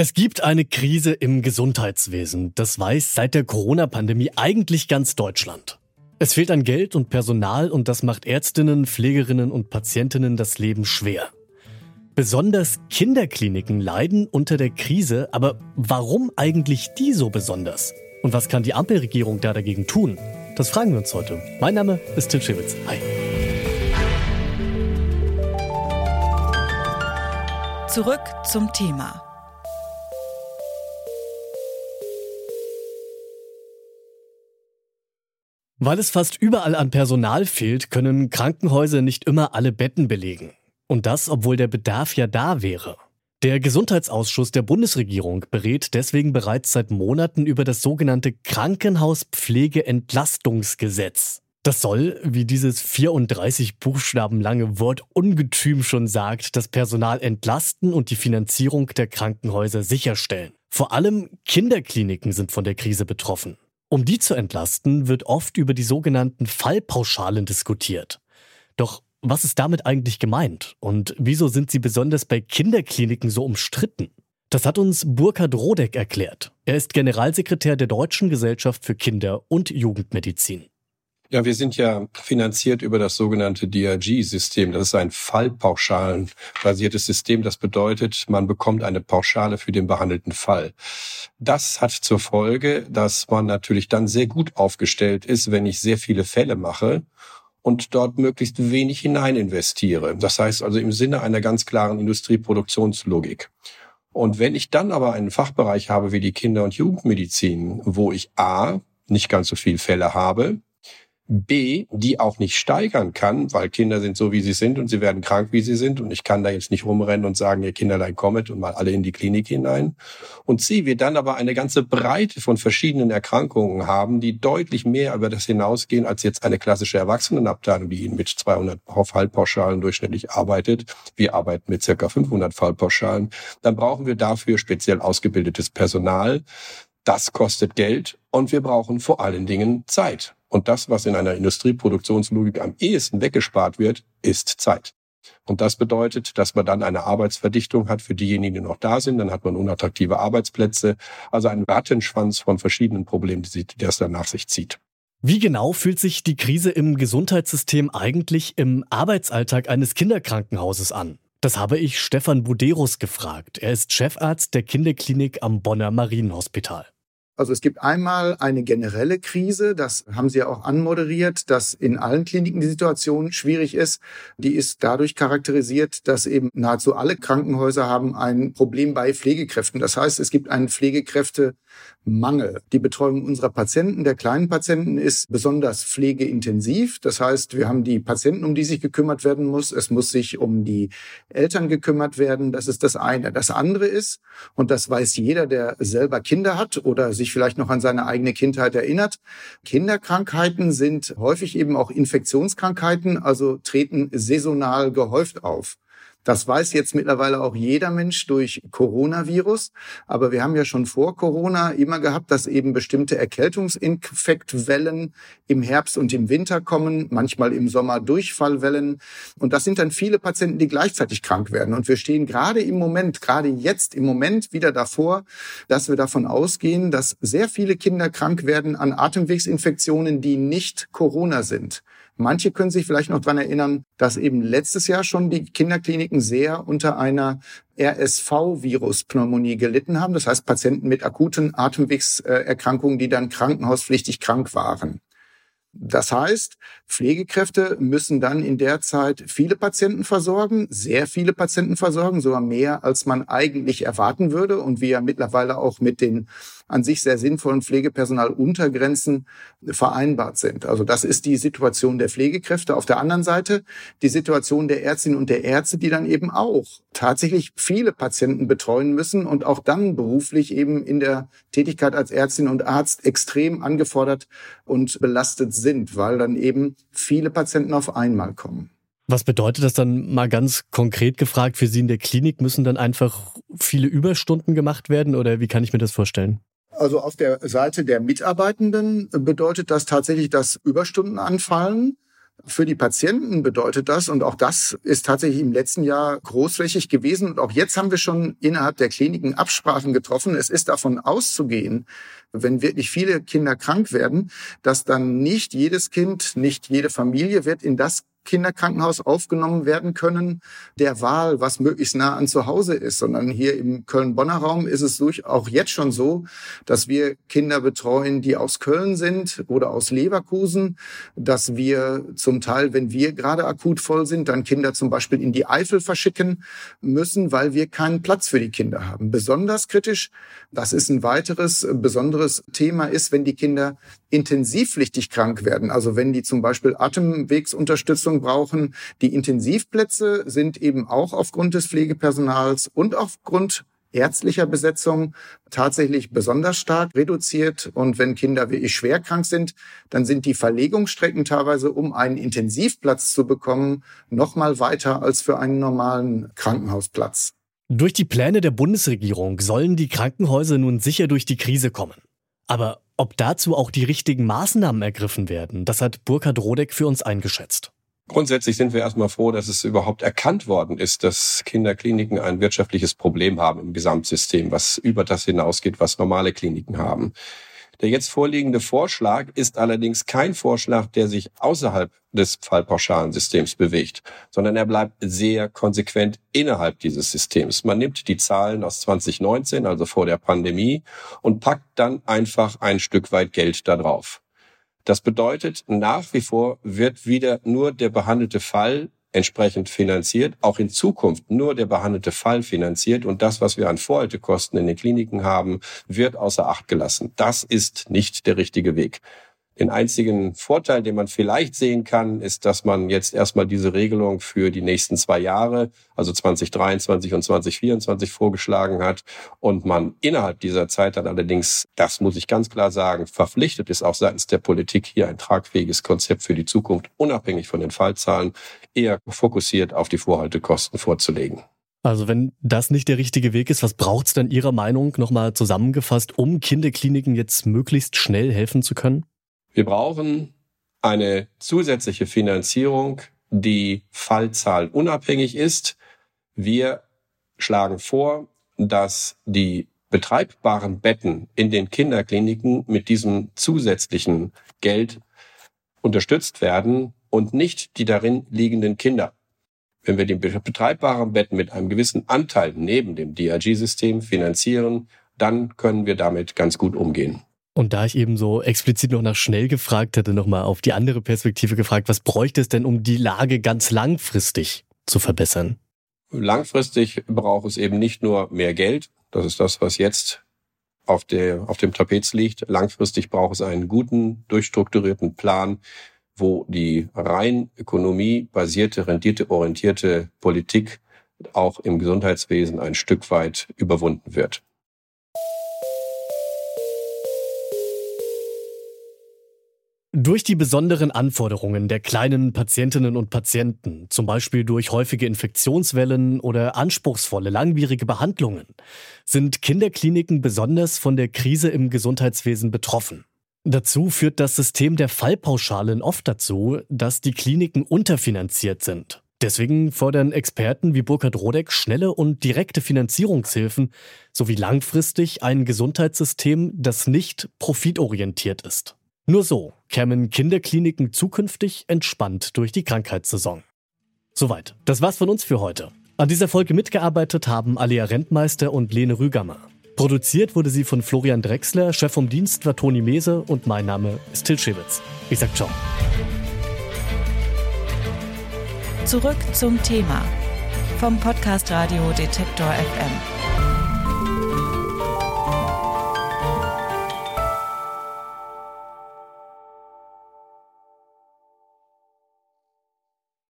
Es gibt eine Krise im Gesundheitswesen. Das weiß seit der Corona-Pandemie eigentlich ganz Deutschland. Es fehlt an Geld und Personal und das macht Ärztinnen, Pflegerinnen und Patientinnen das Leben schwer. Besonders Kinderkliniken leiden unter der Krise, aber warum eigentlich die so besonders? Und was kann die Ampelregierung da dagegen tun? Das fragen wir uns heute. Mein Name ist Tim Schewitz. Hi. Zurück zum Thema. Weil es fast überall an Personal fehlt, können Krankenhäuser nicht immer alle Betten belegen. Und das, obwohl der Bedarf ja da wäre. Der Gesundheitsausschuss der Bundesregierung berät deswegen bereits seit Monaten über das sogenannte Krankenhauspflegeentlastungsgesetz. Das soll, wie dieses 34 Buchstaben lange Wort Ungetüm schon sagt, das Personal entlasten und die Finanzierung der Krankenhäuser sicherstellen. Vor allem Kinderkliniken sind von der Krise betroffen. Um die zu entlasten, wird oft über die sogenannten Fallpauschalen diskutiert. Doch was ist damit eigentlich gemeint? Und wieso sind sie besonders bei Kinderkliniken so umstritten? Das hat uns Burkhard Rodeck erklärt. Er ist Generalsekretär der Deutschen Gesellschaft für Kinder- und Jugendmedizin. Ja, wir sind ja finanziert über das sogenannte DRG-System. Das ist ein Fallpauschalen-basiertes System. Das bedeutet, man bekommt eine Pauschale für den behandelten Fall. Das hat zur Folge, dass man natürlich dann sehr gut aufgestellt ist, wenn ich sehr viele Fälle mache und dort möglichst wenig hinein investiere. Das heißt also im Sinne einer ganz klaren Industrieproduktionslogik. Und wenn ich dann aber einen Fachbereich habe wie die Kinder- und Jugendmedizin, wo ich A, nicht ganz so viele Fälle habe, B, die auch nicht steigern kann, weil Kinder sind so, wie sie sind und sie werden krank, wie sie sind und ich kann da jetzt nicht rumrennen und sagen, ihr Kinderlein kommet und mal alle in die Klinik hinein. Und C, wir dann aber eine ganze Breite von verschiedenen Erkrankungen haben, die deutlich mehr über das hinausgehen als jetzt eine klassische Erwachsenenabteilung, die mit 200 Fallpauschalen durchschnittlich arbeitet. Wir arbeiten mit circa 500 Fallpauschalen. Dann brauchen wir dafür speziell ausgebildetes Personal. Das kostet Geld und wir brauchen vor allen Dingen Zeit. Und das, was in einer Industrieproduktionslogik am ehesten weggespart wird, ist Zeit. Und das bedeutet, dass man dann eine Arbeitsverdichtung hat für diejenigen, die noch da sind. Dann hat man unattraktive Arbeitsplätze. Also einen Rattenschwanz von verschiedenen Problemen, die das dann nach sich zieht. Wie genau fühlt sich die Krise im Gesundheitssystem eigentlich im Arbeitsalltag eines Kinderkrankenhauses an? Das habe ich Stefan Buderus gefragt. Er ist Chefarzt der Kinderklinik am Bonner Marienhospital. Also es gibt einmal eine generelle Krise, das haben Sie ja auch anmoderiert, dass in allen Kliniken die Situation schwierig ist. Die ist dadurch charakterisiert, dass eben nahezu alle Krankenhäuser haben ein Problem bei Pflegekräften. Das heißt, es gibt einen Pflegekräftemangel. Die Betreuung unserer Patienten, der kleinen Patienten, ist besonders pflegeintensiv. Das heißt, wir haben die Patienten, um die sich gekümmert werden muss. Es muss sich um die Eltern gekümmert werden. Das ist das eine. Das andere ist, und das weiß jeder, der selber Kinder hat oder sich sich vielleicht noch an seine eigene Kindheit erinnert. Kinderkrankheiten sind häufig eben auch Infektionskrankheiten, also treten saisonal gehäuft auf. Das weiß jetzt mittlerweile auch jeder Mensch durch Coronavirus. Aber wir haben ja schon vor Corona immer gehabt, dass eben bestimmte Erkältungsinfektwellen im Herbst und im Winter kommen, manchmal im Sommer Durchfallwellen. Und das sind dann viele Patienten, die gleichzeitig krank werden. Und wir stehen gerade im Moment, gerade jetzt im Moment wieder davor, dass wir davon ausgehen, dass sehr viele Kinder krank werden an Atemwegsinfektionen, die nicht Corona sind. Manche können sich vielleicht noch dran erinnern, dass eben letztes Jahr schon die Kinderkliniken sehr unter einer RSV-Virus-Pneumonie gelitten haben. Das heißt Patienten mit akuten Atemwegserkrankungen, die dann krankenhauspflichtig krank waren. Das heißt, Pflegekräfte müssen dann in der Zeit viele Patienten versorgen, sehr viele Patienten versorgen, sogar mehr, als man eigentlich erwarten würde und wir ja mittlerweile auch mit den an sich sehr sinnvollen Pflegepersonaluntergrenzen vereinbart sind. Also das ist die Situation der Pflegekräfte. Auf der anderen Seite die Situation der Ärztinnen und der Ärzte, die dann eben auch tatsächlich viele Patienten betreuen müssen und auch dann beruflich eben in der Tätigkeit als Ärztin und Arzt extrem angefordert und belastet sind, weil dann eben viele Patienten auf einmal kommen. Was bedeutet das dann mal ganz konkret gefragt für Sie in der Klinik? Müssen dann einfach viele Überstunden gemacht werden oder wie kann ich mir das vorstellen? Also auf der Seite der Mitarbeitenden bedeutet das tatsächlich, dass Überstunden anfallen. Für die Patienten bedeutet das, und auch das ist tatsächlich im letzten Jahr großflächig gewesen, und auch jetzt haben wir schon innerhalb der Kliniken Absprachen getroffen. Es ist davon auszugehen, wenn wirklich viele Kinder krank werden, dass dann nicht jedes Kind, nicht jede Familie wird in das Kinderkrankenhaus aufgenommen werden können, der Wahl, was möglichst nah an zu Hause ist, sondern hier im Köln-Bonner Raum ist es durch auch jetzt schon so, dass wir Kinder betreuen, die aus Köln sind oder aus Leverkusen, dass wir zum Teil, wenn wir gerade akut voll sind, dann Kinder zum Beispiel in die Eifel verschicken müssen, weil wir keinen Platz für die Kinder haben. Besonders kritisch, das ist ein weiteres besonderes Thema ist, wenn die Kinder intensivpflichtig krank werden, also wenn die zum Beispiel Atemwegsunterstützung brauchen. Die Intensivplätze sind eben auch aufgrund des Pflegepersonals und aufgrund ärztlicher Besetzung tatsächlich besonders stark reduziert. Und wenn Kinder wirklich schwer krank sind, dann sind die Verlegungsstrecken teilweise, um einen Intensivplatz zu bekommen, noch mal weiter als für einen normalen Krankenhausplatz. Durch die Pläne der Bundesregierung sollen die Krankenhäuser nun sicher durch die Krise kommen. Aber ob dazu auch die richtigen Maßnahmen ergriffen werden, das hat Burkhard Rodeck für uns eingeschätzt. Grundsätzlich sind wir erstmal froh, dass es überhaupt erkannt worden ist, dass Kinderkliniken ein wirtschaftliches Problem haben im Gesamtsystem, was über das hinausgeht, was normale Kliniken haben. Der jetzt vorliegende Vorschlag ist allerdings kein Vorschlag, der sich außerhalb des Fallpauschalensystems bewegt, sondern er bleibt sehr konsequent innerhalb dieses Systems. Man nimmt die Zahlen aus 2019, also vor der Pandemie, und packt dann einfach ein Stück weit Geld da drauf. Das bedeutet, nach wie vor wird wieder nur der behandelte Fall entsprechend finanziert, auch in Zukunft nur der behandelte Fall finanziert und das, was wir an Vorhaltekosten in den Kliniken haben, wird außer Acht gelassen. Das ist nicht der richtige Weg. Den einzigen Vorteil, den man vielleicht sehen kann, ist, dass man jetzt erstmal diese Regelung für die nächsten zwei Jahre, also 2023 und 2024 vorgeschlagen hat und man innerhalb dieser Zeit dann allerdings, das muss ich ganz klar sagen, verpflichtet ist, auch seitens der Politik hier ein tragfähiges Konzept für die Zukunft, unabhängig von den Fallzahlen, eher fokussiert auf die Vorhaltekosten vorzulegen. Also wenn das nicht der richtige Weg ist, was braucht es dann Ihrer Meinung nochmal zusammengefasst, um Kinderkliniken jetzt möglichst schnell helfen zu können? Wir brauchen eine zusätzliche Finanzierung, die Fallzahl unabhängig ist. Wir schlagen vor, dass die betreibbaren Betten in den Kinderkliniken mit diesem zusätzlichen Geld unterstützt werden und nicht die darin liegenden Kinder. Wenn wir die betreibbaren Betten mit einem gewissen Anteil neben dem DRG-System finanzieren, dann können wir damit ganz gut umgehen. Und da ich eben so explizit noch nach schnell gefragt hatte, nochmal auf die andere Perspektive gefragt, was bräuchte es denn, um die Lage ganz langfristig zu verbessern? Langfristig braucht es eben nicht nur mehr Geld. Das ist das, was jetzt auf, der, auf dem Tapet liegt. Langfristig braucht es einen guten, durchstrukturierten Plan, wo die rein ökonomiebasierte, renditeorientierte Politik auch im Gesundheitswesen ein Stück weit überwunden wird. Durch die besonderen Anforderungen der kleinen Patientinnen und Patienten, zum Beispiel durch häufige Infektionswellen oder anspruchsvolle langwierige Behandlungen, sind Kinderkliniken besonders von der Krise im Gesundheitswesen betroffen. Dazu führt das System der Fallpauschalen oft dazu, dass die Kliniken unterfinanziert sind. Deswegen fordern Experten wie Burkhard Rodeck schnelle und direkte Finanzierungshilfen sowie langfristig ein Gesundheitssystem, das nicht profitorientiert ist. Nur so kämen Kinderkliniken zukünftig entspannt durch die Krankheitssaison. Soweit. Das war's von uns für heute. An dieser Folge mitgearbeitet haben Alia Rentmeister und Lene Rügammer. Produziert wurde sie von Florian Drexler, Chef vom Dienst war Toni Mese und mein Name ist Till Schewitz. Ich sag ciao. Zurück zum Thema vom Podcast Radio Detektor FM.